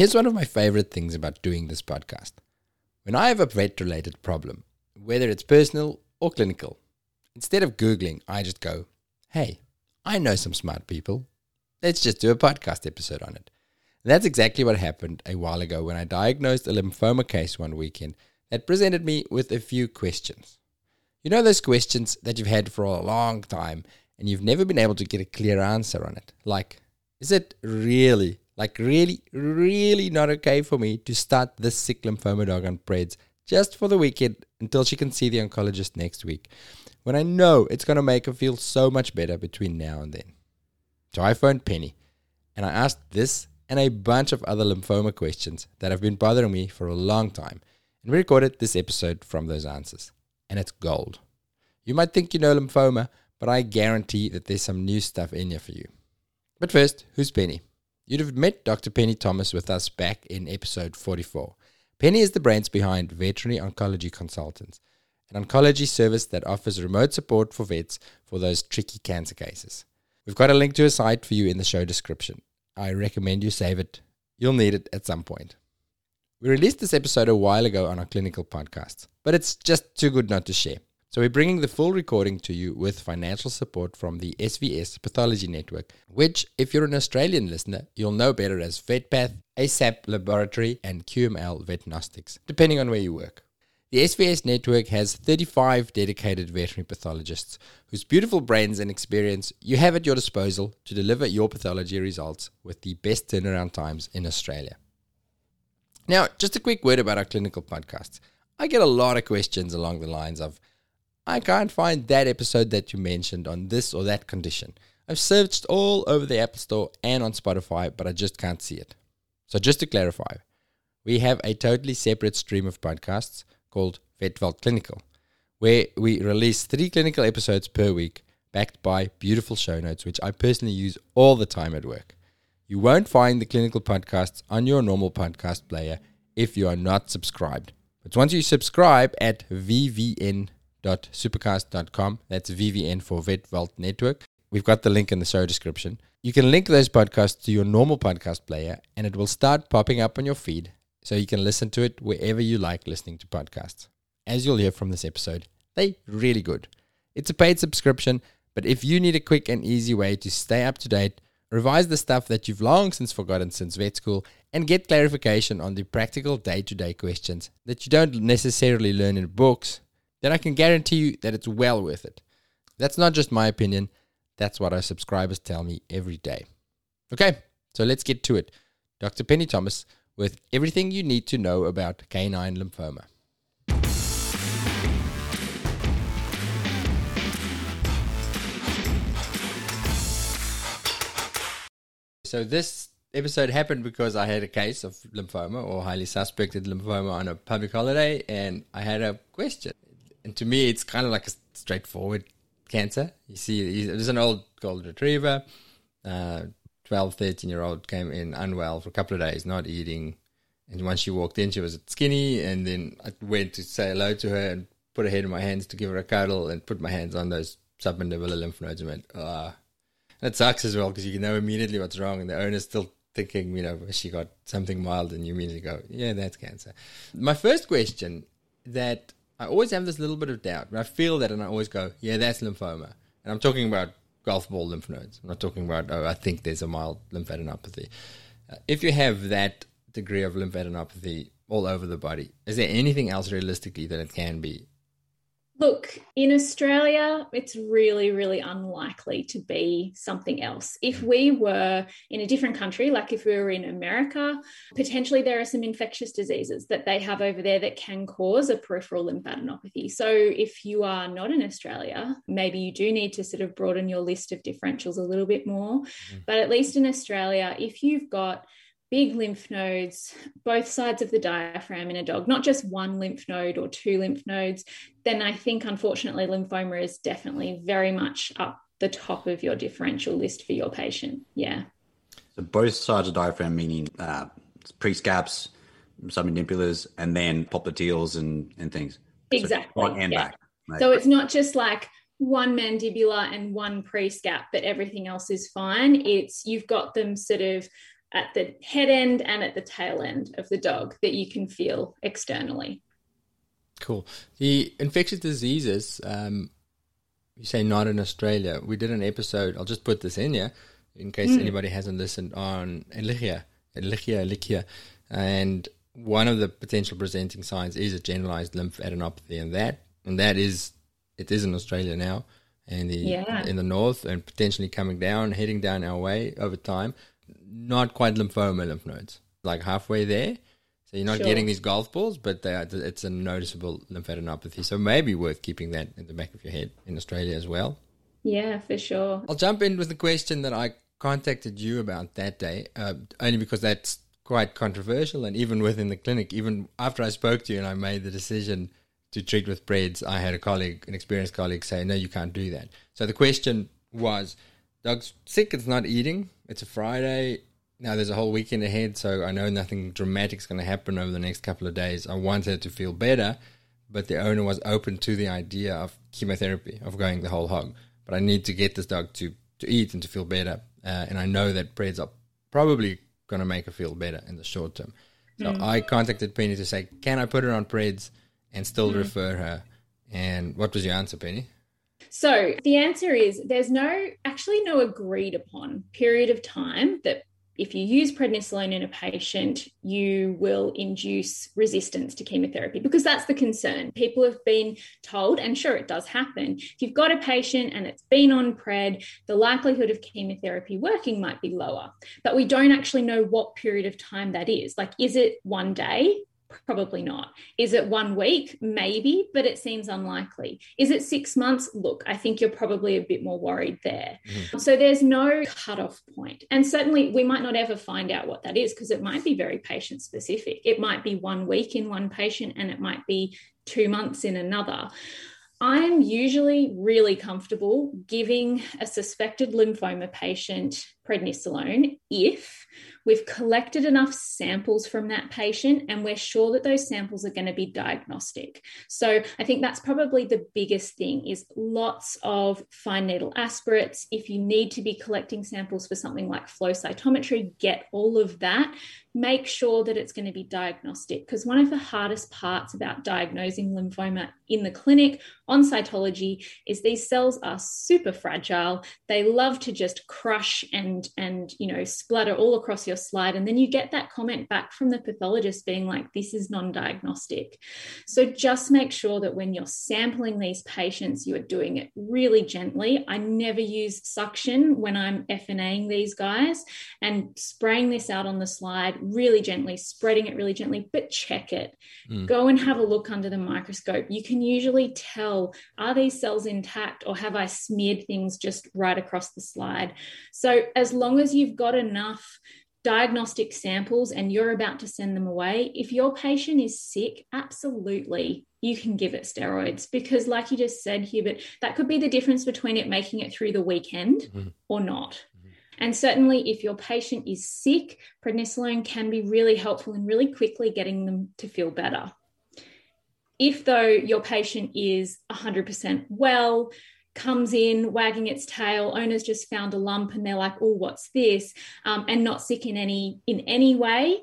Here's one of my favorite things about doing this podcast. When I have a vet related problem, whether it's personal or clinical, instead of Googling, I just go, hey, I know some smart people. Let's just do a podcast episode on it. And that's exactly what happened a while ago when I diagnosed a lymphoma case one weekend that presented me with a few questions. You know those questions that you've had for a long time and you've never been able to get a clear answer on it? Like, is it really like, really, really not okay for me to start this sick lymphoma dog on Preds just for the weekend until she can see the oncologist next week, when I know it's going to make her feel so much better between now and then. So I phoned Penny and I asked this and a bunch of other lymphoma questions that have been bothering me for a long time. And we recorded this episode from those answers. And it's gold. You might think you know lymphoma, but I guarantee that there's some new stuff in here for you. But first, who's Penny? You'd have met Dr. Penny Thomas with us back in episode 44. Penny is the brains behind Veterinary Oncology Consultants, an oncology service that offers remote support for vets for those tricky cancer cases. We've got a link to a site for you in the show description. I recommend you save it. You'll need it at some point. We released this episode a while ago on our clinical podcast, but it's just too good not to share. So we're bringing the full recording to you with financial support from the SVS Pathology Network, which, if you're an Australian listener, you'll know better as VetPath, ASAP Laboratory, and QML Vetnostics, depending on where you work. The SVS network has 35 dedicated veterinary pathologists whose beautiful brains and experience you have at your disposal to deliver your pathology results with the best turnaround times in Australia. Now, just a quick word about our clinical podcasts. I get a lot of questions along the lines of I can't find that episode that you mentioned on this or that condition. I've searched all over the Apple Store and on Spotify, but I just can't see it. So, just to clarify, we have a totally separate stream of podcasts called VetVault Clinical, where we release three clinical episodes per week, backed by beautiful show notes, which I personally use all the time at work. You won't find the clinical podcasts on your normal podcast player if you are not subscribed. But once you subscribe at VVN www.supercast.com. That's VVN for Vet Vault Network. We've got the link in the show description. You can link those podcasts to your normal podcast player and it will start popping up on your feed so you can listen to it wherever you like listening to podcasts. As you'll hear from this episode, they really good. It's a paid subscription, but if you need a quick and easy way to stay up to date, revise the stuff that you've long since forgotten since vet school, and get clarification on the practical day to day questions that you don't necessarily learn in books, then I can guarantee you that it's well worth it. That's not just my opinion, that's what our subscribers tell me every day. Okay, so let's get to it. Dr. Penny Thomas with everything you need to know about canine lymphoma. So this episode happened because I had a case of lymphoma or highly suspected lymphoma on a public holiday and I had a question and to me, it's kind of like a straightforward cancer. You see, there's an old golden retriever, uh, 12, 13 year old came in unwell for a couple of days, not eating. And once she walked in, she was skinny. And then I went to say hello to her and put her head in my hands to give her a cuddle and put my hands on those submandibular lymph nodes and went, ah. That sucks as well because you know immediately what's wrong. And the owner's still thinking, you know, she got something mild. And you immediately go, yeah, that's cancer. My first question that I always have this little bit of doubt. I feel that, and I always go, "Yeah, that's lymphoma." And I'm talking about golf ball lymph nodes. I'm not talking about, "Oh, I think there's a mild lymphadenopathy." Uh, if you have that degree of lymphadenopathy all over the body, is there anything else realistically that it can be? Look, in Australia, it's really, really unlikely to be something else. If we were in a different country, like if we were in America, potentially there are some infectious diseases that they have over there that can cause a peripheral lymphadenopathy. So if you are not in Australia, maybe you do need to sort of broaden your list of differentials a little bit more. Mm-hmm. But at least in Australia, if you've got big lymph nodes, both sides of the diaphragm in a dog, not just one lymph node or two lymph nodes, then I think unfortunately lymphoma is definitely very much up the top of your differential list for your patient. Yeah. So both sides of diaphragm, meaning uh, prescaps, submandibulars, and then popliteals and, and things. Exactly. So and yeah. back. Right? So it's not just like one mandibular and one prescap, but everything else is fine. It's you've got them sort of at the head end and at the tail end of the dog that you can feel externally. Cool. The infectious diseases, um, you say not in Australia. We did an episode, I'll just put this in here in case mm. anybody hasn't listened on Ehrlichia, Ehrlichia, Ehrlichia. And one of the potential presenting signs is a generalized lymphadenopathy, and that and that is it is in Australia now, and the yeah. in the north, and potentially coming down, heading down our way over time. Not quite lymphoma lymph nodes, like halfway there. So you're not sure. getting these golf balls, but are, it's a noticeable lymphadenopathy. So maybe worth keeping that in the back of your head in Australia as well. Yeah, for sure. I'll jump in with the question that I contacted you about that day, uh, only because that's quite controversial. And even within the clinic, even after I spoke to you and I made the decision to treat with PREDS, I had a colleague, an experienced colleague, say, no, you can't do that. So the question was, dog's sick, it's not eating, it's a Friday. Now there's a whole weekend ahead, so I know nothing dramatic is going to happen over the next couple of days. I want her to feel better, but the owner was open to the idea of chemotherapy, of going the whole hog. But I need to get this dog to, to eat and to feel better. Uh, and I know that PREDS are probably going to make her feel better in the short term. So mm. I contacted Penny to say, can I put her on PREDS and still mm. refer her? And what was your answer, Penny? So the answer is there's no actually no agreed upon period of time that if you use prednisolone in a patient, you will induce resistance to chemotherapy because that's the concern. People have been told, and sure, it does happen. If you've got a patient and it's been on pred, the likelihood of chemotherapy working might be lower, but we don't actually know what period of time that is. Like, is it one day? Probably not. Is it one week? Maybe, but it seems unlikely. Is it six months? Look, I think you're probably a bit more worried there. Mm-hmm. So there's no cutoff point. And certainly we might not ever find out what that is because it might be very patient specific. It might be one week in one patient and it might be two months in another. I'm usually really comfortable giving a suspected lymphoma patient prednisolone if we've collected enough samples from that patient and we're sure that those samples are going to be diagnostic. So I think that's probably the biggest thing is lots of fine needle aspirates. If you need to be collecting samples for something like flow cytometry, get all of that make sure that it's going to be diagnostic because one of the hardest parts about diagnosing lymphoma in the clinic on cytology is these cells are super fragile. They love to just crush and and you know splatter all across your slide and then you get that comment back from the pathologist being like this is non-diagnostic. So just make sure that when you're sampling these patients you are doing it really gently. I never use suction when i'm fnaing these guys and spraying this out on the slide really gently, spreading it really gently, but check it. Mm. Go and have a look under the microscope. You can usually tell are these cells intact or have I smeared things just right across the slide? So, as long as you've got enough diagnostic samples and you're about to send them away, if your patient is sick, absolutely you can give it steroids because, like you just said, Hubert, that could be the difference between it making it through the weekend mm-hmm. or not. And certainly, if your patient is sick, prednisolone can be really helpful in really quickly getting them to feel better. If, though, your patient is 100% well, comes in wagging its tail owner's just found a lump and they're like oh what's this um, and not sick in any in any way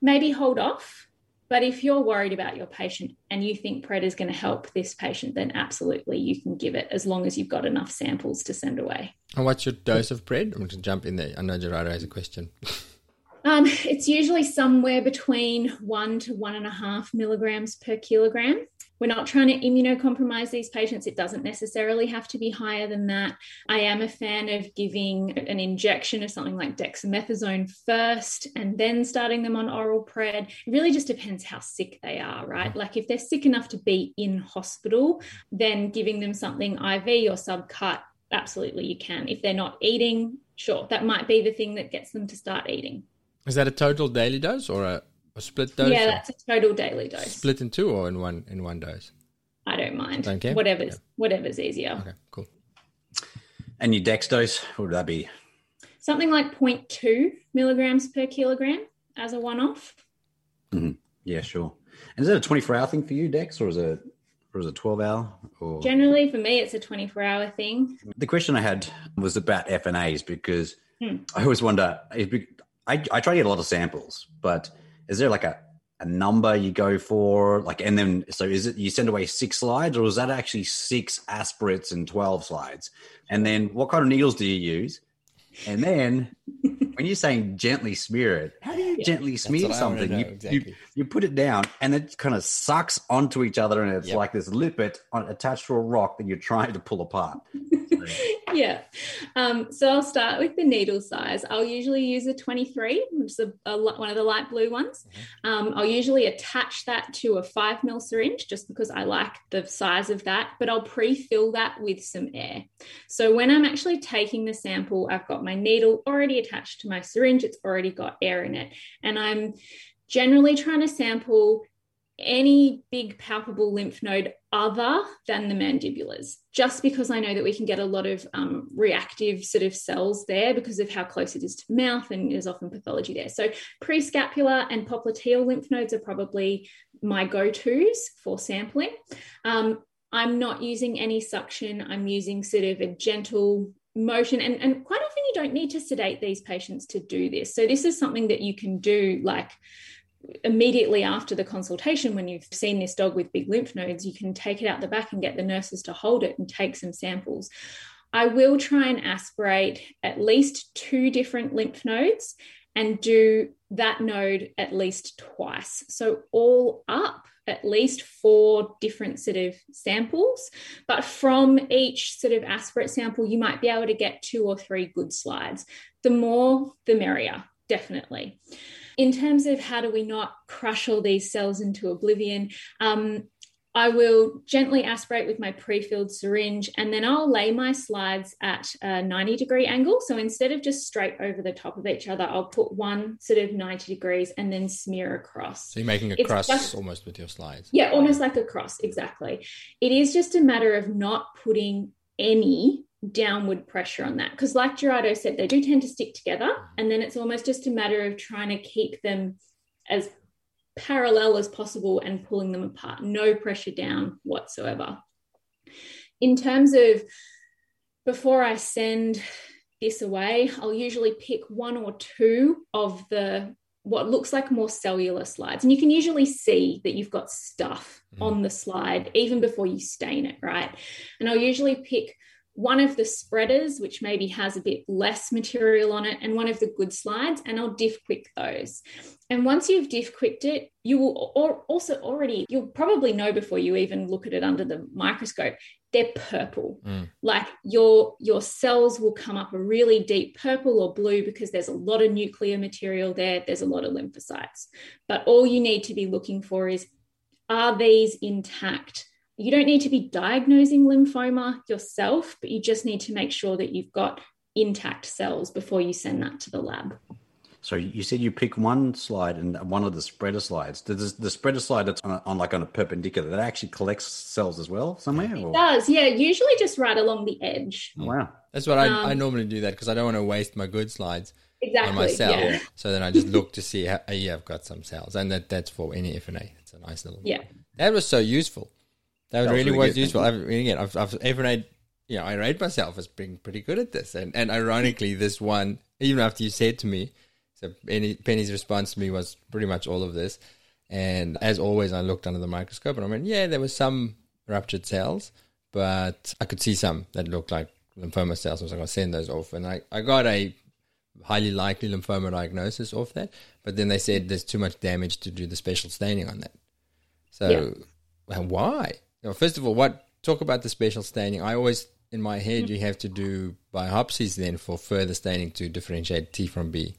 maybe hold off but if you're worried about your patient and you think PRED is going to help this patient, then absolutely you can give it as long as you've got enough samples to send away. And what's your dose of PRED? I'm going to jump in there. I know Gerardo has a question. um, it's usually somewhere between one to one and a half milligrams per kilogram. We're not trying to immunocompromise these patients. It doesn't necessarily have to be higher than that. I am a fan of giving an injection of something like dexamethasone first and then starting them on oral pred. It really just depends how sick they are, right? Like if they're sick enough to be in hospital, then giving them something IV or subcut, absolutely you can. If they're not eating, sure, that might be the thing that gets them to start eating. Is that a total daily dose or a a split dose? Yeah, that's a total daily dose. Split in two or in one in one dose? I don't mind. Don't care. Whatever's yeah. whatever's easier. Okay, cool. And your dex dose, what would that be? Something like 0.2 milligrams per kilogram as a one-off. Mm-hmm. Yeah, sure. And is that a 24-hour thing for you, Dex, or is it or is it 12 hour or generally for me it's a 24 hour thing the question i had was about fnas because hmm. i always wonder I, I try to get a lot of samples, but is there like a, a number you go for? Like, and then, so is it you send away six slides or is that actually six aspirates and 12 slides? And then what kind of needles do you use? And then when you're saying gently smear it, how do you yeah, gently smear something? You, exactly. you, you, put it down and it kind of sucks onto each other and it's yep. like this lippet on, attached to a rock that you're trying to pull apart. yeah. Um, so I'll start with the needle size. I'll usually use a 23, a, a, one of the light blue ones. Mm-hmm. Um, I'll usually attach that to a five mil syringe just because I like the size of that, but I'll pre fill that with some air. So when I'm actually taking the sample, I've got my needle already attached to my syringe, it's already got air in it. And I'm generally trying to sample any big palpable lymph node other than the mandibulars, just because I know that we can get a lot of um, reactive sort of cells there because of how close it is to mouth and there's often pathology there. So prescapular and popliteal lymph nodes are probably my go-tos for sampling. Um, I'm not using any suction. I'm using sort of a gentle motion and, and quite often you don't need to sedate these patients to do this so this is something that you can do like immediately after the consultation, when you've seen this dog with big lymph nodes, you can take it out the back and get the nurses to hold it and take some samples. I will try and aspirate at least two different lymph nodes and do that node at least twice. So, all up, at least four different sort of samples. But from each sort of aspirate sample, you might be able to get two or three good slides. The more, the merrier, definitely in terms of how do we not crush all these cells into oblivion, um, I will gently aspirate with my pre-filled syringe and then I'll lay my slides at a 90 degree angle. So instead of just straight over the top of each other, I'll put one sort of 90 degrees and then smear across. So you're making a it's cross just, almost with your slides. Yeah, almost like a cross, exactly. It is just a matter of not putting any downward pressure on that. Because, like Gerardo said, they do tend to stick together. And then it's almost just a matter of trying to keep them as parallel as possible and pulling them apart. No pressure down whatsoever. In terms of before I send this away, I'll usually pick one or two of the what looks like more cellular slides. And you can usually see that you've got stuff mm. on the slide even before you stain it, right? And I'll usually pick one of the spreaders, which maybe has a bit less material on it, and one of the good slides, and I'll diff quick those. And once you've diff quicked it, you will also already, you'll probably know before you even look at it under the microscope, they're purple. Mm. Like your your cells will come up a really deep purple or blue because there's a lot of nuclear material there, there's a lot of lymphocytes. But all you need to be looking for is are these intact? You don't need to be diagnosing lymphoma yourself, but you just need to make sure that you've got intact cells before you send that to the lab. So you said you pick one slide and one of the spreader slides. Does the spreader slide that's on, on like on a perpendicular that actually collects cells as well somewhere? It or? does, yeah. Usually just right along the edge. Oh, wow, that's what I, um, I normally do that because I don't want to waste my good slides exactly, on my cell. Yeah. So then I just look to see how yeah I've got some cells, and that that's for any FNA. It's a nice little yeah. That was so useful. That, that really was, useful. I've, again, I've, I've every you know, I rate myself as being pretty good at this. And and ironically, this one, even after you said to me, so Penny's response to me was pretty much all of this. And as always, I looked under the microscope and I went, yeah, there was some ruptured cells, but I could see some that looked like lymphoma cells. I was like, I'll send those off. And I, I got a highly likely lymphoma diagnosis off that. But then they said there's too much damage to do the special staining on that. So, yeah. why? Now, first of all, what talk about the special staining? I always in my head you have to do biopsies then for further staining to differentiate T from B.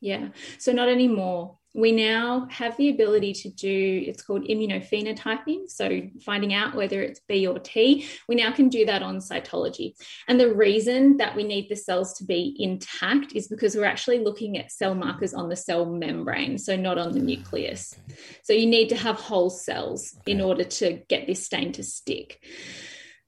Yeah. So not anymore. We now have the ability to do it's called immunophenotyping. So finding out whether it's B or T. We now can do that on cytology. And the reason that we need the cells to be intact is because we're actually looking at cell markers on the cell membrane, so not on the nucleus. Okay. So you need to have whole cells okay. in order to get this stain to stick.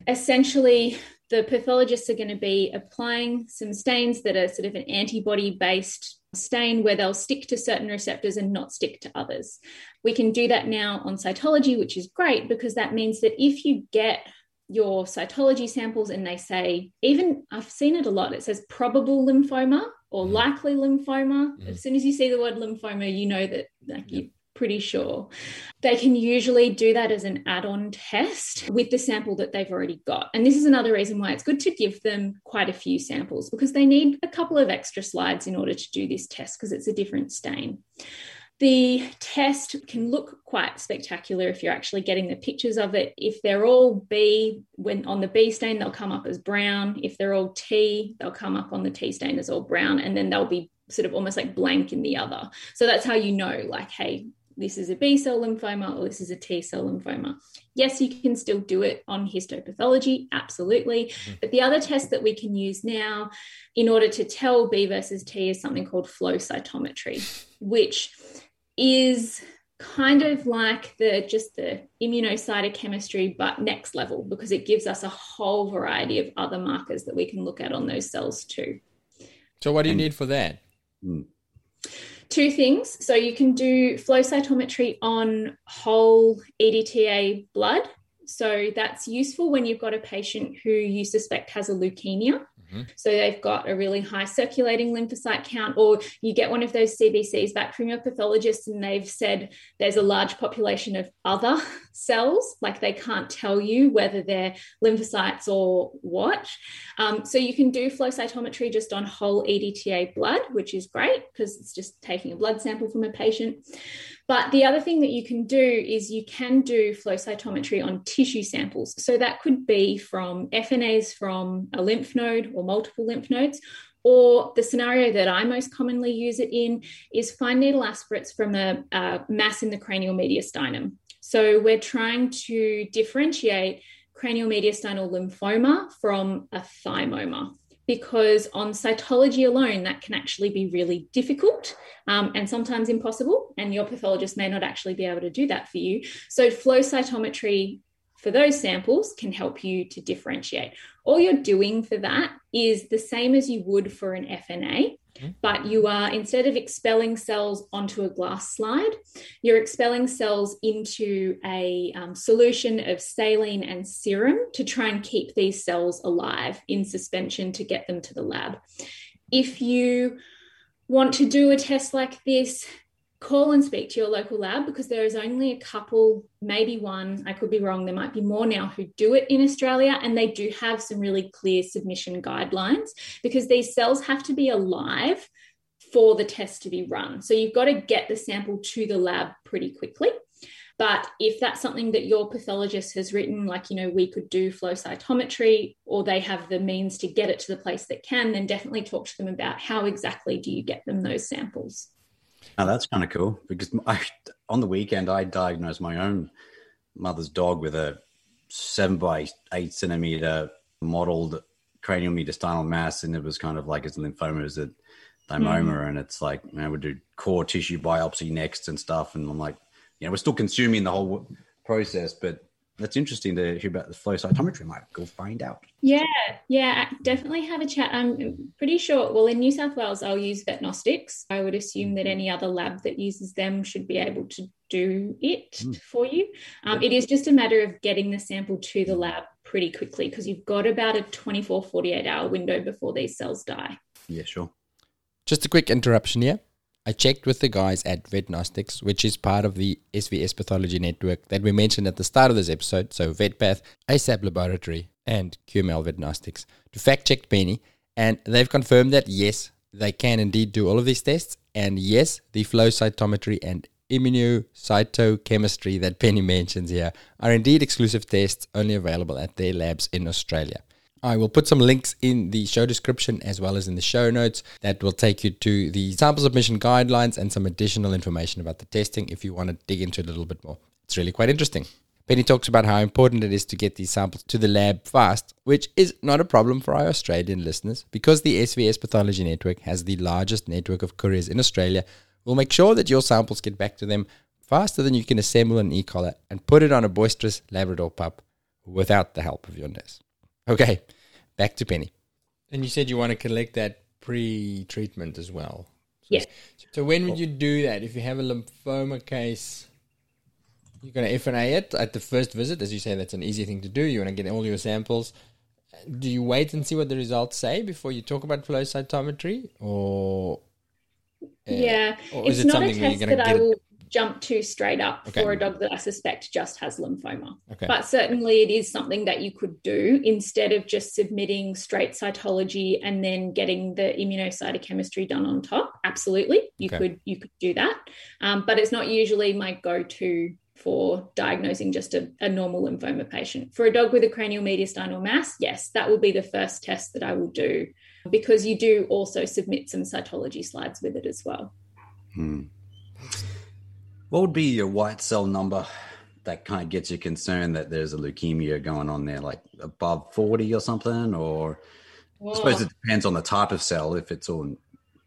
Essentially, the pathologists are going to be applying some stains that are sort of an antibody based stain where they'll stick to certain receptors and not stick to others. We can do that now on cytology, which is great because that means that if you get your cytology samples and they say, even I've seen it a lot, it says probable lymphoma or mm. likely lymphoma. Mm. As soon as you see the word lymphoma, you know that like you're pretty sure. They can usually do that as an add-on test with the sample that they've already got. And this is another reason why it's good to give them quite a few samples because they need a couple of extra slides in order to do this test because it's a different stain. The test can look quite spectacular if you're actually getting the pictures of it. If they're all B, when on the B stain, they'll come up as brown. If they're all T, they'll come up on the T stain as all brown, and then they'll be sort of almost like blank in the other. So that's how you know, like, hey, this is a B cell lymphoma or this is a T cell lymphoma. Yes, you can still do it on histopathology, absolutely. Mm-hmm. But the other test that we can use now in order to tell B versus T is something called flow cytometry, which is kind of like the just the immunocytochemistry but next level because it gives us a whole variety of other markers that we can look at on those cells too so what do you need for that Mm. Two things. So you can do flow cytometry on whole edta blood. So that's useful when you've got a patient who you suspect has a leukemia so they've got a really high circulating lymphocyte count, or you get one of those CBCs back from your pathologist and they've said there's a large population of other cells, like they can't tell you whether they're lymphocytes or what. Um, so you can do flow cytometry just on whole EDTA blood, which is great because it's just taking a blood sample from a patient. But the other thing that you can do is you can do flow cytometry on tissue samples. So that could be from FNAs from a lymph node or multiple lymph nodes. Or the scenario that I most commonly use it in is fine needle aspirates from a, a mass in the cranial mediastinum. So we're trying to differentiate cranial mediastinal lymphoma from a thymoma because on cytology alone, that can actually be really difficult um, and sometimes impossible. And your pathologist may not actually be able to do that for you. So, flow cytometry for those samples can help you to differentiate. All you're doing for that is the same as you would for an FNA, but you are instead of expelling cells onto a glass slide, you're expelling cells into a um, solution of saline and serum to try and keep these cells alive in suspension to get them to the lab. If you want to do a test like this, call and speak to your local lab because there is only a couple, maybe one, I could be wrong, there might be more now who do it in Australia, and they do have some really clear submission guidelines because these cells have to be alive for the test to be run. So you've got to get the sample to the lab pretty quickly. But if that's something that your pathologist has written, like, you know, we could do flow cytometry, or they have the means to get it to the place that can, then definitely talk to them about how exactly do you get them those samples. Oh, that's kind of cool because I, on the weekend I diagnosed my own mother's dog with a seven by eight centimeter modeled cranial mediastinal mass, and it was kind of like as lymphoma as a thymoma, mm. and it's like you know, we do core tissue biopsy next and stuff, and I'm like, you know, we're still consuming the whole process, but that's interesting to hear about the flow cytometry. I might go find out. Yeah, yeah, definitely have a chat. I'm pretty sure. Well, in New South Wales, I'll use Vetnostics. I would assume that any other lab that uses them should be able to do it mm. for you. Um, it is just a matter of getting the sample to the lab pretty quickly because you've got about a 24, 48 hour window before these cells die. Yeah, sure. Just a quick interruption here. I checked with the guys at Vetnostics, which is part of the SVS Pathology Network that we mentioned at the start of this episode. So VetPath, ASAP Laboratory, and QML Vetnostics to fact check Penny. And they've confirmed that yes, they can indeed do all of these tests. And yes, the flow cytometry and immunocytochemistry that Penny mentions here are indeed exclusive tests only available at their labs in Australia. I will put some links in the show description as well as in the show notes that will take you to the sample submission guidelines and some additional information about the testing if you want to dig into it a little bit more. It's really quite interesting. Penny talks about how important it is to get these samples to the lab fast, which is not a problem for our Australian listeners because the SVS Pathology Network has the largest network of couriers in Australia. We'll make sure that your samples get back to them faster than you can assemble an e-collar and put it on a boisterous Labrador pup without the help of your nurse. Okay, back to Penny. And you said you want to collect that pre-treatment as well. Yes. So when would you do that? If you have a lymphoma case, you're going to FNA it at the first visit, as you say. That's an easy thing to do. You want to get all your samples, do you wait and see what the results say before you talk about flow cytometry, or uh, yeah, or is it's it not a something where you're test gonna that I get will jump to straight up Okay. for a dog that I suspect just has lymphoma. Okay. But certainly it is something that you could do instead of just submitting straight cytology and then getting the immunocytochemistry done on top. Absolutely, you Okay. could you could do that, um, but it's not usually my go-to for diagnosing just a, a normal lymphoma patient. For a dog with a cranial mediastinal mass, yes, that will be the first test that I will do because you do also submit some cytology slides with it as well. Hmm. What would be your white cell number that kind of gets you concerned that there's a leukemia going on there, like above 40 or something? Or I suppose it depends on the type of cell if it's all.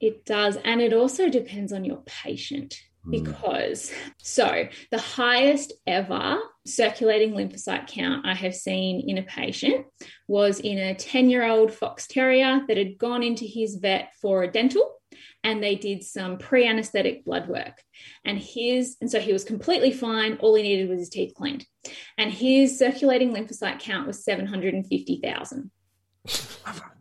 It does. And it also depends on your patient hmm. because, so the highest ever circulating lymphocyte count I have seen in a patient was in a 10 year old fox terrier that had gone into his vet for a dental and they did some pre anesthetic blood work. And his, and so he was completely fine. All he needed was his teeth cleaned. And his circulating lymphocyte count was 750,000.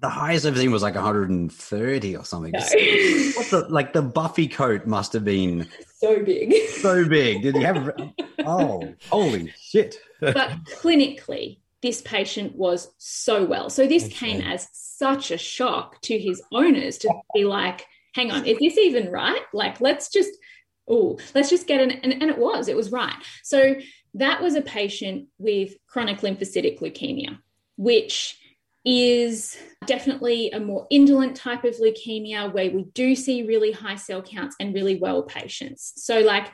The highest I've seen was like 130 or something. No. What the, like the Buffy coat must have been so big. so big. Did he have? Oh, holy shit! but clinically, this patient was so well. So this Okay. came as such a shock to his owners to be like, hang on, is this even right? Like, let's just, oh, let's just get an, and, and it was, it was right. So that was a patient with chronic lymphocytic leukemia, which is definitely a more indolent type of leukemia where we do see really high cell counts and really well patients. So, like,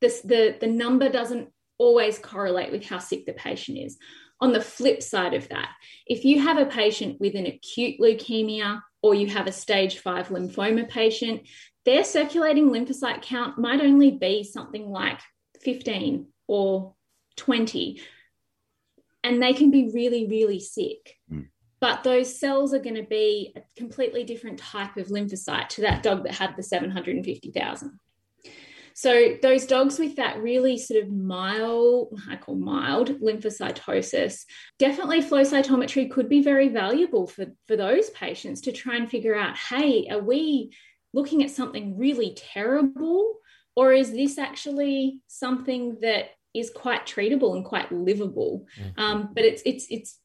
this, the, the number doesn't always correlate with how sick the patient is. On the flip side of that, if you have a patient with an acute leukemia or you have a stage five lymphoma patient, their circulating lymphocyte count might only be something like 15 or 20. And they can be really, really sick. Mm. But those cells are going to be a completely different type of lymphocyte to that dog that had the 750,000. So those dogs with that really sort of mild, I call mild lymphocytosis, definitely flow cytometry could be very valuable for, for those patients to try and figure out, hey, are we looking at something really terrible? Or is this actually something that is quite treatable and quite livable? Um, but it's it's it's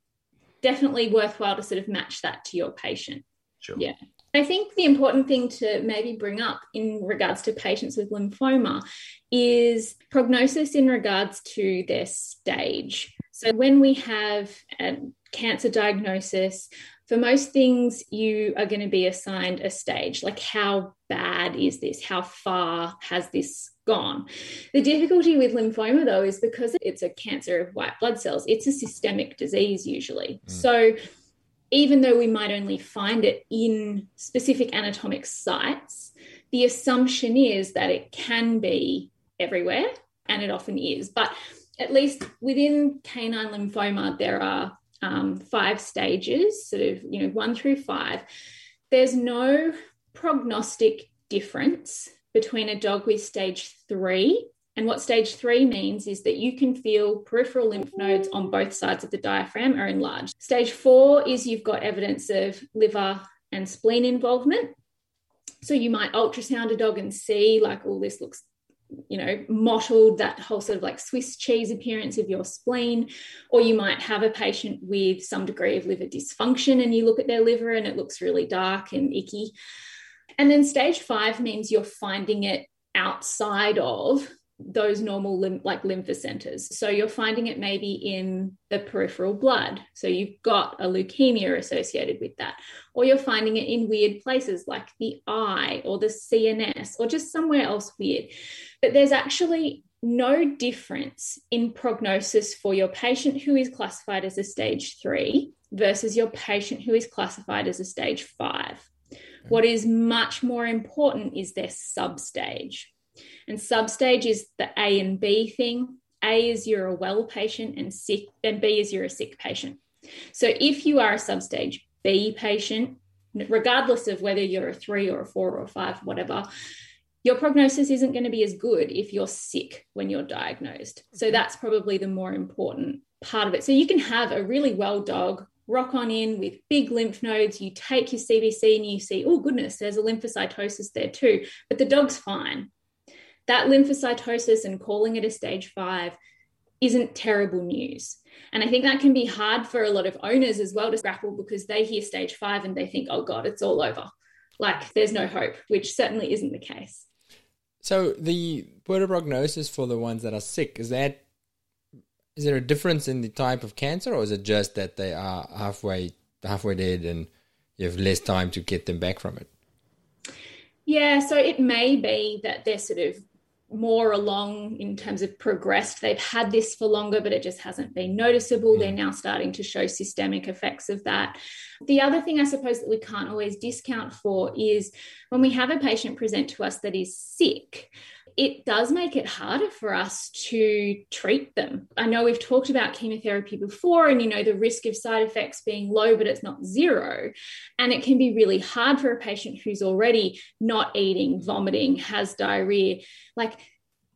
definitely worthwhile to sort of match that to your patient. Sure. Yeah. I think the important thing to maybe bring up in regards to patients with lymphoma is prognosis in regards to their stage. So, when we have a cancer diagnosis, for most things, you are going to be assigned a stage like how bad is this? How far has this gone? The difficulty with lymphoma, though, is because it's a cancer of white blood cells, it's a systemic disease usually. Mm. So, even though we might only find it in specific anatomic sites, the assumption is that it can be everywhere, and it often is. But at least within canine lymphoma, there are um, five stages, sort of, you know, one through five. There's no prognostic difference between a dog with stage three. And what stage three means is that you can feel peripheral lymph nodes on both sides of the diaphragm are enlarged. Stage four is you've got evidence of liver and spleen involvement. So you might ultrasound a dog and see, like, oh, this looks, you know, mottled, that whole sort of like Swiss cheese appearance of your spleen. Or you might have a patient with some degree of liver dysfunction and you look at their liver and it looks really dark and icky. And then stage five means you're finding it outside of those normal lymph, like lymphocenters. So you're finding it maybe in the peripheral blood. So you've got a leukemia associated with that. Or you're finding it in weird places like the eye or the CNS or just somewhere else weird. But there's actually no difference in prognosis for your patient who is classified as a stage three versus your patient who is classified as a stage five. Mm-hmm. What is much more important is their substage. And substage is the A and B thing. A is you're a well patient, and sick, and B is you're a sick patient. So if you are a substage B patient, regardless of whether you're a three or a four or a five, whatever, your prognosis isn't going to be as good if you're sick when you're diagnosed. So that's probably the more important part of it. So you can have a really well dog rock on in with big lymph nodes, you take your CBC and you see, oh goodness, there's a lymphocytosis there too, but the dog's fine. That lymphocytosis and calling it a stage five isn't terrible news. And I think that can be hard for a lot of owners as well to grapple because they hear stage five and they think, oh God, it's all over. Like there's no hope, which certainly isn't the case. So the poor prognosis for the ones that are sick, is that is there a difference in the type of cancer or is it just that they are halfway halfway dead and you have less time to get them back from it? Yeah, so it may be that they're sort of more along in terms of progressed. They've had this for longer, but it just hasn't been noticeable. Mm. They're now starting to show systemic effects of that. The other thing I suppose that we can't always discount for is when we have a patient present to us that is sick, it does make it harder for us to treat them. I know we've talked about chemotherapy before and you know the risk of side effects being low but it's not zero and it can be really hard for a patient who's already not eating, vomiting, has diarrhea. Like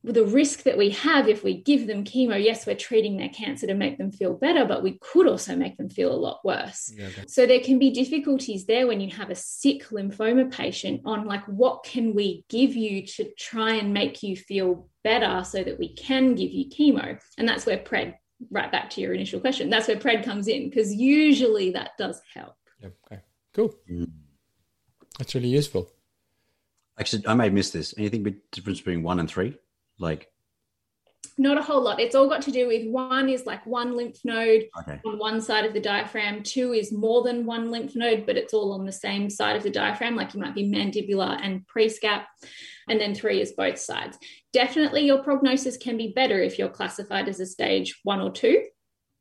the risk that we have if we give them chemo, yes, we're treating their cancer to make them feel better, but we could also make them feel a lot worse. Yeah, okay. So there can be difficulties there when you have a sick lymphoma patient on like, what can we give you to try and make you feel better so that we can give you chemo? And that's where PRED, right back to your initial question, that's where PRED comes in because usually that does help. Yeah, okay, cool. That's really useful. Actually, I may miss this. Anything big difference between one and three? Like not a whole lot. It's all got to do with one is like one lymph node okay. on one side of the diaphragm. Two is more than one lymph node, but it's all on the same side of the diaphragm. Like you might be mandibular and prescap. And then three is both sides. Definitely your prognosis can be better if you're classified as a stage one or two,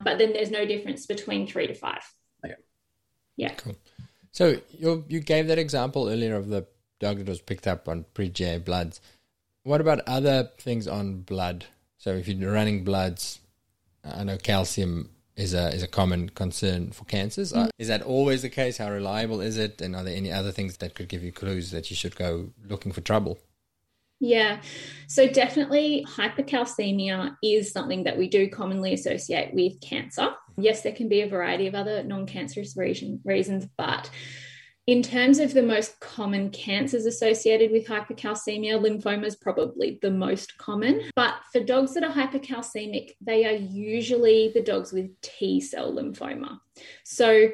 but then there's no difference between three to five. Okay. Yeah. Cool. So you you gave that example earlier of the dog that was picked up on pre-GA bloods. What about other things on blood? So if you're running bloods, I know calcium is a is a common concern for cancers. Mm. Is that always the case? How reliable is it? And are there any other things that could give you clues that you should go looking for trouble? Yeah, so definitely hypercalcemia is something that we do commonly associate with cancer. Yes, there can be a variety of other non cancerous reason, reasons, but in terms of the most common cancers associated with hypercalcemia, lymphoma is probably the most common. But for dogs that are hypercalcemic, they are usually the dogs with T cell lymphoma. So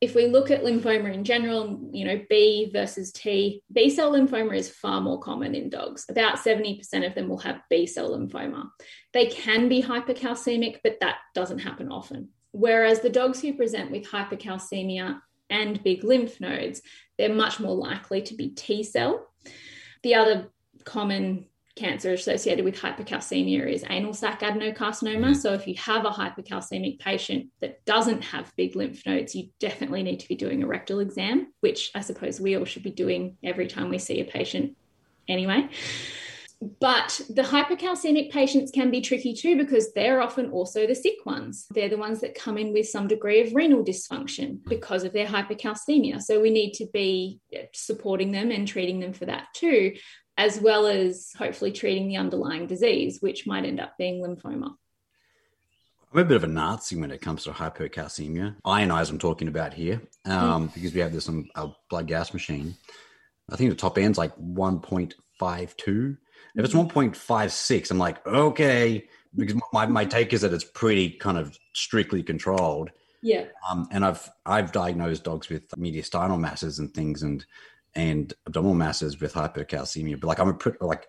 if we look at lymphoma in general, you know, B versus T, B cell lymphoma is far more common in dogs. About 70% of them will have B cell lymphoma. They can be hypercalcemic, but that doesn't happen often. Whereas the dogs who present with hypercalcemia and big lymph nodes, they're much more likely to be T cell. The other common cancer associated with hypercalcemia is anal sac adenocarcinoma. Mm. So if you have a hypercalcemic patient that doesn't have big lymph nodes, you definitely need to be doing a rectal exam, which I suppose we all should be doing every time we see a patient anyway. But the hypercalcemic patients can be tricky too because they're often also the sick ones. They're the ones that come in with some degree of renal dysfunction because of their hypercalcemia. So we need to be supporting them and treating them for that too, as well as hopefully treating the underlying disease, which might end up being lymphoma. I'm a bit of a Nazi when it comes to hypercalcemia. Ionize, I'm talking about here, um, mm. because we have this on our blood gas machine. I think the top end's like 1.52 if it's 1.56, I'm like, okay, because my, my take is that it's pretty kind of strictly controlled. Yeah. Um, and I've I've diagnosed dogs with mediastinal masses and things and and abdominal masses with hypercalcemia. But like I'm a pretty like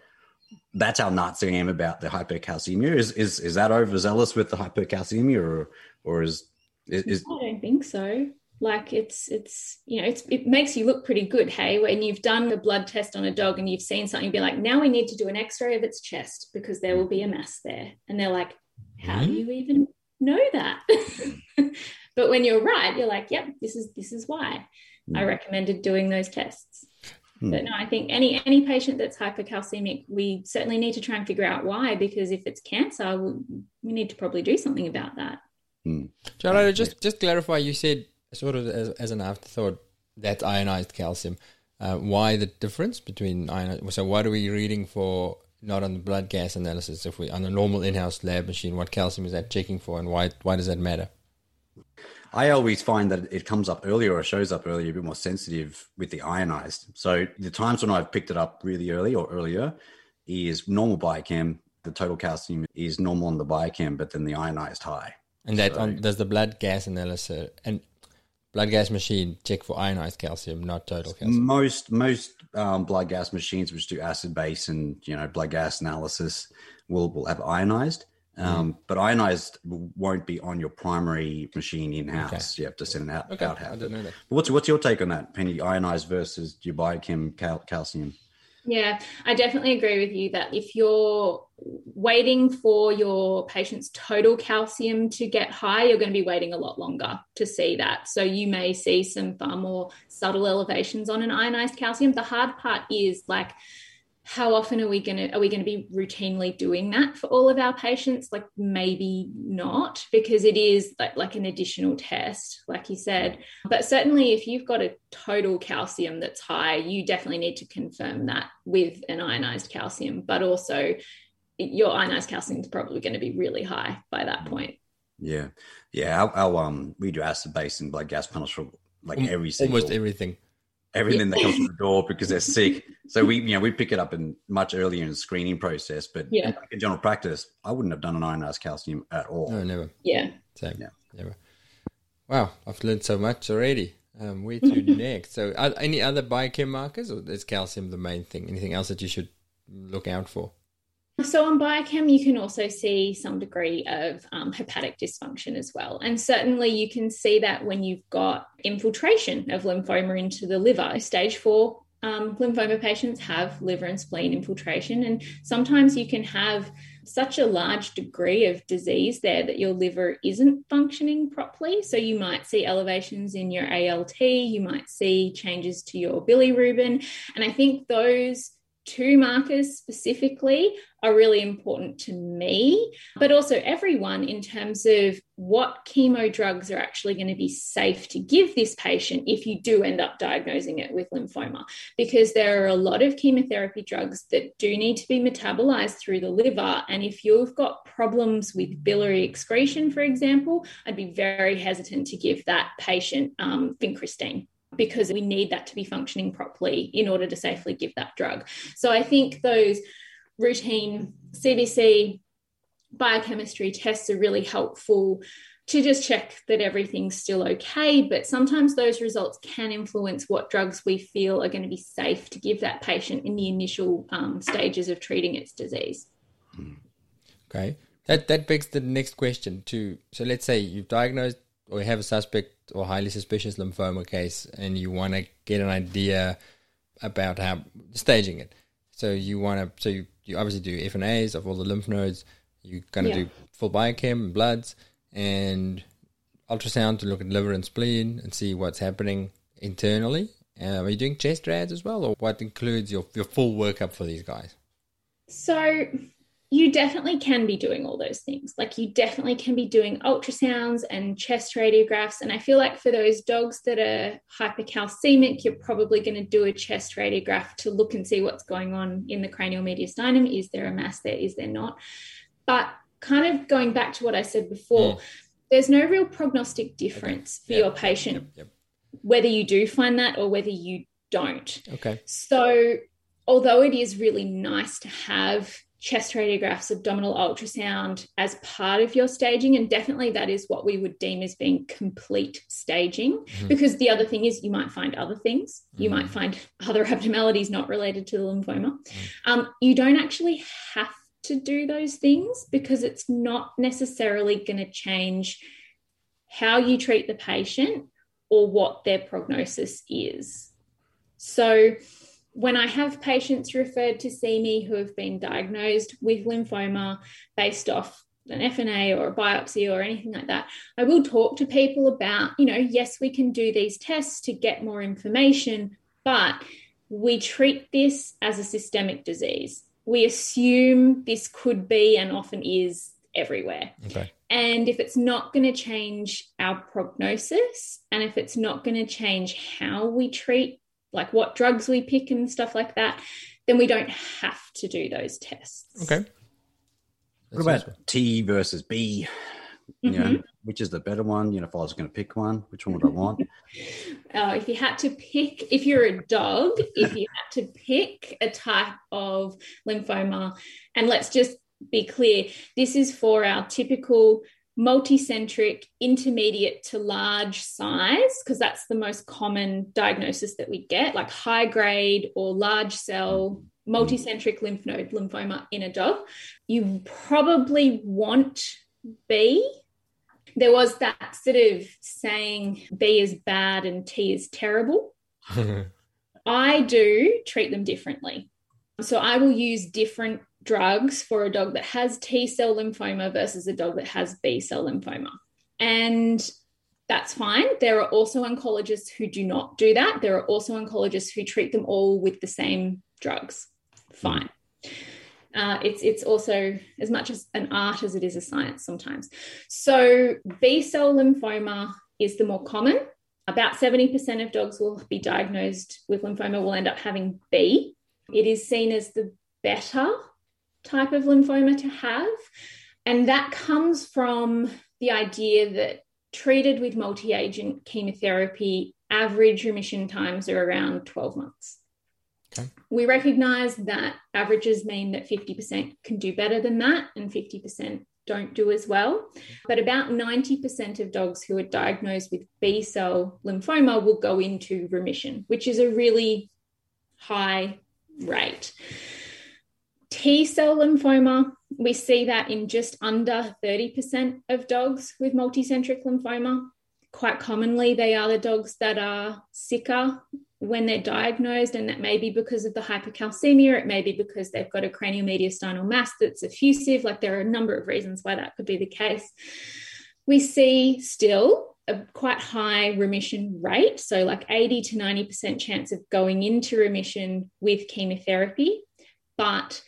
that's how nuts I am about the hypercalcemia. Is is is that overzealous with the hypercalcemia or or is is, is I don't think so like it's it's you know it's, it makes you look pretty good hey when you've done a blood test on a dog and you've seen something be like now we need to do an x-ray of its chest because there will be a mass there and they're like how mm-hmm. do you even know that but when you're right you're like yep this is this is why mm-hmm. i recommended doing those tests mm-hmm. but no i think any any patient that's hypercalcemic we certainly need to try and figure out why because if it's cancer we, we need to probably do something about that mm. John, just just clarify you said sort of as, as an afterthought, that ionized calcium. Uh, why the difference between ionized? So, what are we reading for? Not on the blood gas analysis. If we on a normal in-house lab machine, what calcium is that checking for, and why why does that matter? I always find that it comes up earlier or shows up earlier, a bit more sensitive with the ionized. So the times when I've picked it up really early or earlier is normal biochem. The total calcium is normal on the biochem, but then the ionized high. And that so, on, does the blood gas analysis and blood gas machine check for ionized calcium, not total calcium? Most most um, blood gas machines which do acid base and you know blood gas analysis will will have ionized. Um, mm. But ionized won't be on your primary machine in house. Okay. You have to send it out. Okay. out I didn't know that. What's what's your take on that, Penny? Ionized versus your biochem cal- calcium. Yeah, I definitely agree with you that if you're waiting for your patient's total calcium to get high, you're going to be waiting a lot longer to see that. So you may see some far more subtle elevations on an ionized calcium. The hard part is like how often are we going to are we going to be routinely doing that for all of our patients? Like maybe not because it is like, like an additional test like you said. But certainly if you've got a total calcium that's high you definitely need to confirm that with an ionized calcium. But also your ionized calcium is probably going to be really high by that point. Yeah. Yeah our, our um we do acid base and blood gas panels for like every single almost everything everything yeah. that comes through the door because they're sick. So we, you know, we pick it up in much earlier in the screening process. But yeah. in, in general practice, I wouldn't have done an ionized calcium at all. No, never. Yeah. Same. Yeah. Never. Wow, I've learned so much already. Um, where to next? So, are any other biochem markers, or is calcium the main thing? Anything else that you should look out for? So, on biochem, you can also see some degree of um, hepatic dysfunction as well. And certainly, you can see that when you've got infiltration of lymphoma into the liver. Stage four um, lymphoma patients have liver and spleen infiltration, and sometimes you can have such a large degree of disease there that your liver isn't functioning properly. So you might see elevations in your ALT, you might see changes to your bilirubin. And I think those two markers specifically are really important to me, but also everyone in terms of what chemo drugs are actually going to be safe to give this patient if you do end up diagnosing it with lymphoma. Because there are a lot of chemotherapy drugs that do need to be metabolized through the liver. And if you've got problems with biliary excretion, for example, I'd be very hesitant to give that patient um, vincristine because we need that to be functioning properly in order to safely give that drug. So I think those routine CBC biochemistry tests are really helpful to just check that everything's still okay. But sometimes those results can influence what drugs we feel are going to be safe to give that patient in the initial um, stages of treating its disease. Okay. That that begs the next question too. So let's say you've diagnosed or you have a suspect or highly suspicious lymphoma case and you want to get an idea about how staging it. So you want to, so you, you obviously do FNAs of all the lymph nodes. You're going to yeah. do full biochem, bloods, and ultrasound to look at liver and spleen and see what's happening internally. Uh, are you doing chest rads as well, or what includes your, your full workup for these guys? So you definitely can be doing all those things. Like you definitely can be doing ultrasounds and chest radiographs. And I feel like for those dogs that are hypercalcemic, you're probably going to do a chest radiograph to look and see what's going on in the cranial mediastinum. Is there a mass there? Is there not? But kind of going back to what I said before, mm. there's no real prognostic difference okay. for yep. your patient, yep. Yep. whether you do find that or whether you don't. Okay. So although it is really nice to have chest radiographs, abdominal ultrasound as part of your staging. And definitely that is what we would deem as being complete staging. Mm-hmm. Because the other thing is, you might find other things. You mm-hmm. might find other abnormalities not related to the lymphoma. Mm-hmm. Um, you don't actually have to do those things because it's not necessarily going to change how you treat the patient or what their prognosis is. So, when I have patients referred to see me who have been diagnosed with lymphoma based off an FNA or a biopsy or anything like that, I will talk to people about, you know, yes, we can do these tests to get more information, but we treat this as a systemic disease. We assume this could be and often is everywhere. Okay. And if it's not going to change our prognosis and if it's not going to change how we treat like what drugs we pick and stuff like that, then we don't have to do those tests. Okay. That's what about T versus B? You mm-hmm. know, which is the better one? You know, if I was going to pick one, which one would I want? uh, if you had to pick, if you're a dog, if you had to pick a type of lymphoma, and let's just be clear, this is for our typical multicentric, intermediate to large size, because that's the most common diagnosis that we get, like high grade or large cell multicentric lymph node lymphoma in a dog. You probably want B. There was that sort of saying B is bad and T is terrible. I do treat them differently. So I will use different drugs for a dog that has T cell lymphoma versus a dog that has B cell lymphoma. And that's fine. There are also oncologists who do not do that. There are also oncologists who treat them all with the same drugs. Fine. Uh, it's it's also as much as an art as it is a science sometimes. So B cell lymphoma is the more common. About 70% of dogs will be diagnosed with lymphoma will end up having B. It is seen as the better type of lymphoma to have. And that comes from the idea that treated with multi agent chemotherapy, average remission times are around 12 months. Okay. We recognize that averages mean that 50% can do better than that and 50% don't do as well. But about 90% of dogs who are diagnosed with B cell lymphoma will go into remission, which is a really high rate. T cell lymphoma, we see that in just under 30% of dogs with multicentric lymphoma. Quite commonly, they are the dogs that are sicker when they're diagnosed, and that may be because of the hypercalcemia, it may be because they've got a cranial mediastinal mass that's effusive. Like there are a number of reasons why that could be the case. We see still a quite high remission rate, so like 80 to 90% chance of going into remission with chemotherapy, but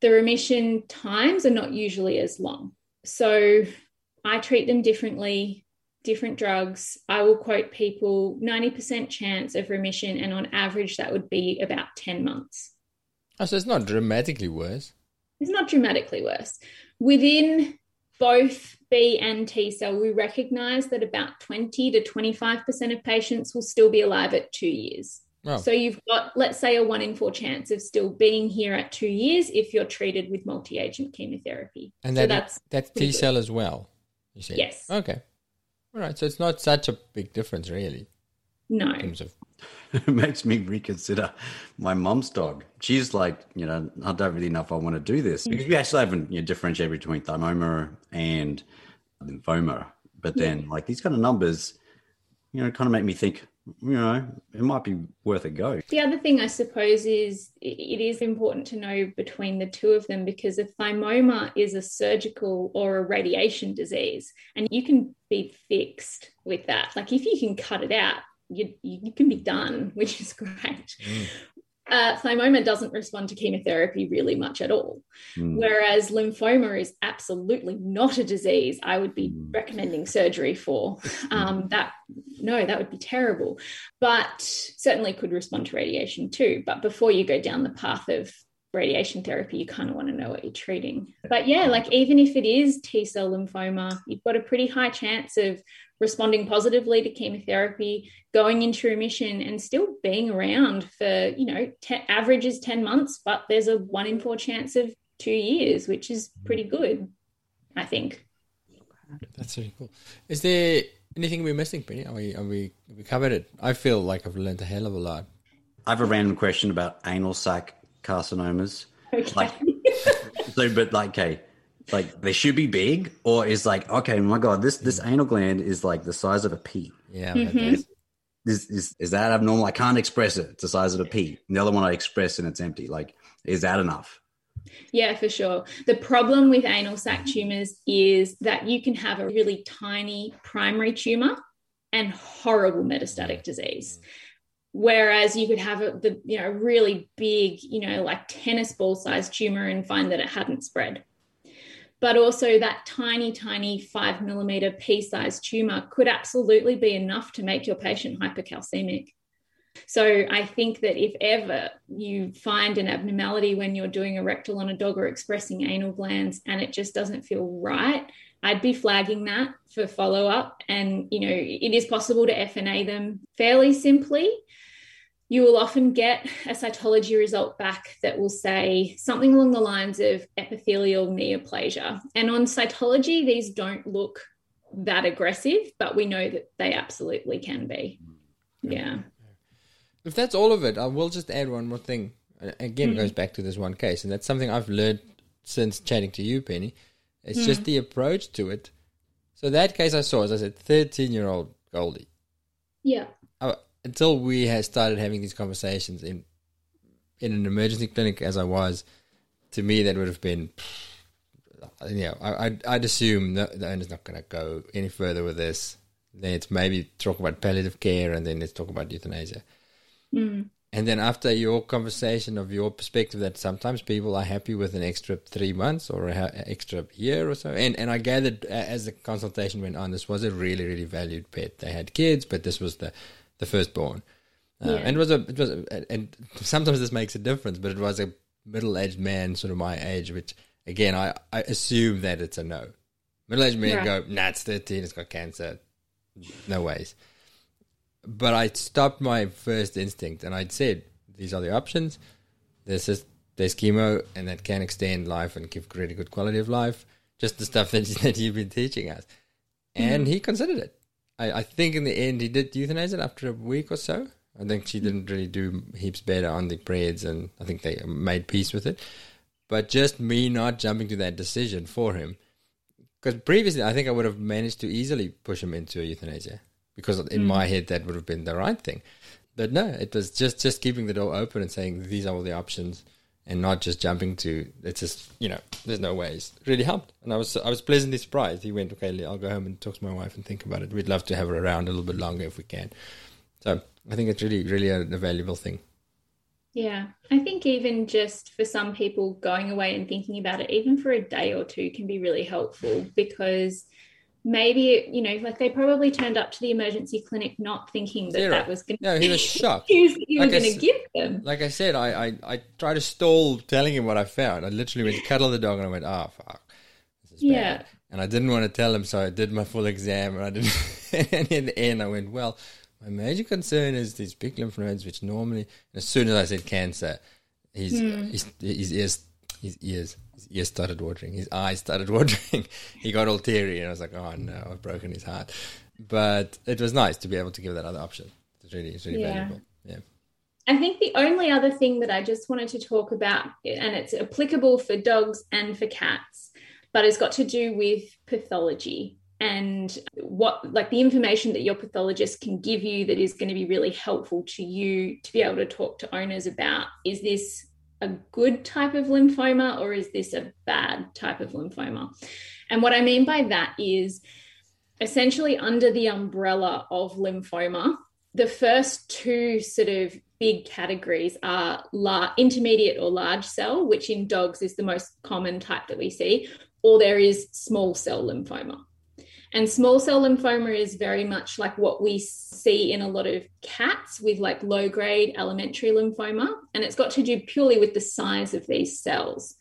the remission times are not usually as long. So I treat them differently, different drugs. I will quote people 90% chance of remission, and on average, that would be about 10 months. Oh, so it's not dramatically worse. It's not dramatically worse. Within both B and T cell, we recognize that about 20 to 25% of patients will still be alive at two years. Oh. So you've got, let's say, a one in four chance of still being here at two years if you're treated with multi-agent chemotherapy. And so that, that's that's T cell as well. You said yes. Okay. All right. So it's not such a big difference, really. No. In terms of it makes me reconsider my mom's dog. She's like, you know, I don't really know if I want to do this because we actually haven't you know, differentiated between thymoma and lymphoma. But then, yeah. like these kind of numbers, you know, kind of make me think, you know, it might be worth a go. The other thing I suppose is it is important to know between the two of them because a thymoma is a surgical or a radiation disease, and you can be fixed with that. Like if you can cut it out, you, you can be done, which is great. Mm uh, thymoma doesn't respond to chemotherapy really much at all. Mm. Whereas lymphoma is absolutely not a disease I would be mm. recommending surgery for. Um, that no, that would be terrible. But certainly could respond to radiation too. But before you go down the path of radiation therapy, you kind of want to know what you're treating. But yeah, like even if it is T cell lymphoma, you've got a pretty high chance of responding positively to chemotherapy, going into remission, and still being around for, you know, te- average is 10 months, but there's a one in four chance of two years, which is pretty mm. good, I think. That's really cool. Is there anything we're missing, Penny? Are we, are we, we covered it? I feel like I've learned a hell of a lot. I have a random question about anal sac carcinomas. Okay. Like, so, but like, okay, like they should be big, or is like, okay, my god, this this anal gland is like the size of a pea. Yeah. Mm-hmm. Is, is is that abnormal? I can't express it. It's the size of a pea. And the other one I express and it's empty. Like, is that enough? Yeah, for sure. The problem with anal sac tumors is that you can have a really tiny primary tumor and horrible metastatic disease. Whereas you could have a the you know really big, you know, like tennis ball sized tumor and find that it hadn't spread but also that tiny, tiny five millimeter pea sized tumor could absolutely be enough to make your patient hypercalcemic. So I think that if ever you find an abnormality when you're doing a rectal on a dog or expressing anal glands and it just doesn't feel right, I'd be flagging that for follow up. And, you know, it is possible to FNA them fairly simply. You will often get a cytology result back that will say something along the lines of epithelial neoplasia. And on cytology, these don't look that aggressive, but we know that they absolutely can be. Yeah. If that's all of it, I will just add one more thing. Again, mm-hmm. goes back to this one case, and that's something I've learned since chatting to you, Penny. It's mm. just the approach to it. So that case I saw, as I said, thirteen-year-old Goldie. Yeah. I, until we had started having these conversations in in an emergency clinic, as I was, to me that would have been, you know, I, I'd, I'd assume the, the owner's not going to go any further with this. Then it's maybe talk about palliative care, and then let's talk about euthanasia. Mm. And then after your conversation of your perspective, that sometimes people are happy with an extra three months or an extra year or so. And and I gathered as the consultation went on, this was a really really valued pet. They had kids, but this was the the firstborn. Uh, yeah. And it was a it was a, and sometimes this makes a difference, but it was a middle aged man, sort of my age, which again I I assume that it's a no. Middle aged men go, nah, it's thirteen, it's got cancer, no ways but I stopped my first instinct and I'd said, these are the options. This is there's chemo and that can extend life and give really good quality of life. Just the stuff that, that you've been teaching us. And mm-hmm. he considered it. I, I think in the end he did euthanize it after a week or so. I think she didn't really do heaps better on the prayers and I think they made peace with it. But just me not jumping to that decision for him. Because previously I think I would have managed to easily push him into euthanasia because in mm. my head that would have been the right thing. But no, it was just just keeping the door open and saying these are all the options, and not just jumping to it's just you know there's no ways. It really helped, and I was I was pleasantly surprised. He went okay, I'll go home and talk to my wife and think about it. We'd love to have her around a little bit longer if we can. So I think it's really really a, a valuable thing. Yeah, I think even just for some people going away and thinking about it, even for a day or two, can be really helpful because maybe you know like they probably turned up to the emergency clinic not thinking that Zero. that was going to no he was shocked. you were like going to give them. like i said I, I i tried to stall telling him what i found. I literally went to cuddle the dog and i went oh fuck. Yeah. and i didn't want to tell him so i did my full exam and i didn't and in the end i went well my major concern is these big lymph nodes which normally as soon as i said cancer his, hmm. his, his ears his ears ears started watering, his eyes started watering. he got all teary, and I was like, "Oh no, I've broken his heart." But it was nice to be able to give that other option. It's really, it's really yeah. valuable. Yeah. I think the only other thing that I just wanted to talk about, and it's applicable for dogs and for cats, but it's got to do with pathology and what like the information that your pathologist can give you that is going to be really helpful to you to be able to talk to owners about is this a good type of lymphoma or is this a bad type of lymphoma? And what I mean by that is essentially under the umbrella of lymphoma, the first two sort of big categories are intermediate or large cell, which in dogs is the most common type that we see, or there is small cell lymphoma. And small cell lymphoma is very much like what we see in a lot of cats with like low grade alimentary lymphoma. And it's got to do purely with the size of these cells.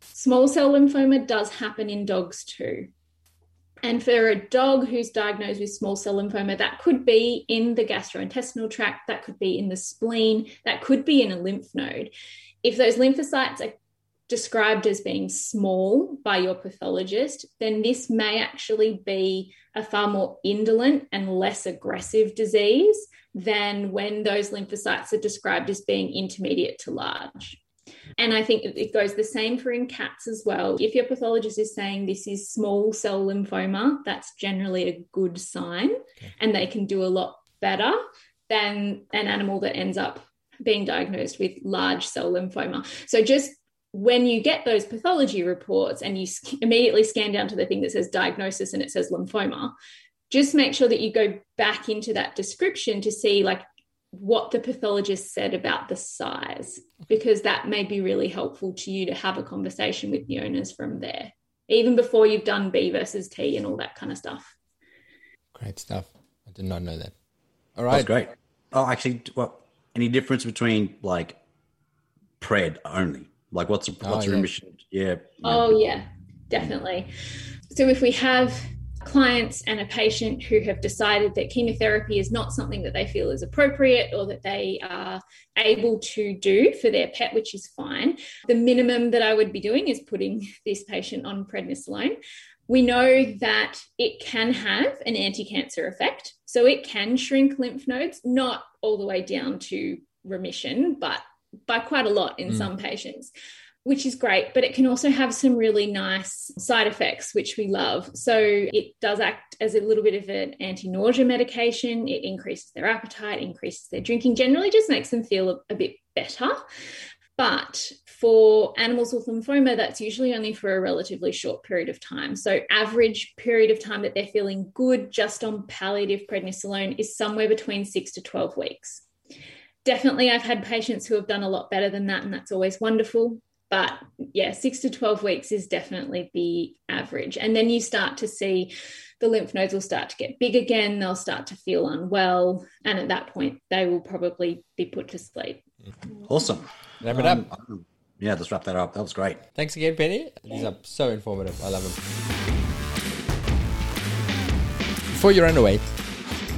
Small cell lymphoma does happen in dogs too. And for a dog who's diagnosed with small cell lymphoma, that could be in the gastrointestinal tract, that could be in the spleen, that could be in a lymph node. If those lymphocytes are described as being small by your pathologist, then this may actually be a far more indolent and less aggressive disease than when those lymphocytes are described as being intermediate to large. And I think it goes the same for in cats as well. If your pathologist is saying this is small cell lymphoma, that's generally a good sign, okay. and they can do a lot better than an animal that ends up being diagnosed with large cell lymphoma. So just when you get those pathology reports and you immediately scan down to the thing that says diagnosis and it says lymphoma, just make sure that you go back into that description to see like what the pathologist said about the size, because that may be really helpful to you to have a conversation with the owners from there, even before you've done B versus T and all that kind of stuff. Great stuff. I did not know that. All right. That's great. Oh, actually, well, any difference between like pred only? Like what's oh, what's Oh, your yeah. remission? Yeah. Oh, yeah, definitely. So if we have clients and a patient who have decided that chemotherapy is not something that they feel is appropriate or that they are able to do for their pet, which is fine, the minimum that I would be doing is putting this patient on prednisolone. We know that it can have an anti cancer effect. So it can shrink lymph nodes, not all the way down to remission, but by quite a lot in Mm. some patients which is great, but it can also have some really nice side effects, which we love. So it does act as a little bit of an anti nausea medication. It increases their appetite, increases their drinking, generally just makes them feel a, a bit better. But for animals with lymphoma, that's usually only for a relatively short period of time. So, average period of time that they're feeling good just on palliative prednisolone is somewhere between six to 12 weeks. Definitely, I've had patients who have done a lot better than that, and that's always wonderful but yeah, six to 12 weeks is definitely the average. And then you start to see the lymph nodes will start to get big again, they'll start to feel unwell. And at that point, they will probably be put to sleep. Awesome. Wrap it up. Um, yeah, let's wrap that up. That was great. Thanks again, Penny. These are so informative. I love them. Before you run away,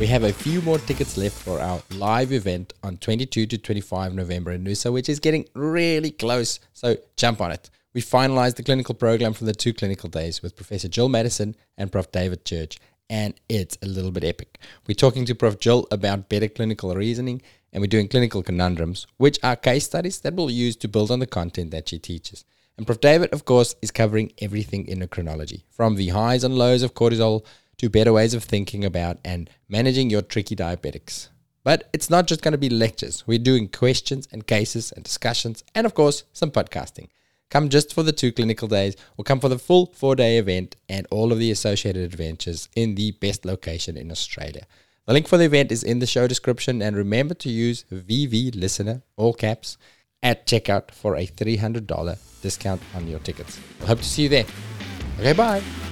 we have a few more tickets left for our live event on 22 to 25 November in Noosa, which is getting really close. So jump on it. We finalized the clinical program from the two clinical days with Professor Jill Maddison and Prof. David Church, and it's a little bit epic. We're talking to Prof. Jill about better clinical reasoning, and we're doing clinical conundrums, which are case studies that we'll use to build on the content that she teaches. And Prof. David, of course, is covering everything in endocrinology, from the highs and lows of cortisol to better ways of thinking about and managing your tricky diabetics. But it's not just going to be lectures. We're doing questions and cases and discussions, and of course, some podcasting. Come just for the two clinical days, or come for the full four day event and all of the associated adventures in the best location in Australia. The link for the event is in the show description, and remember to use VV Listener, all caps, at checkout for a $300 discount on your tickets. Hope to see you there. Okay, bye.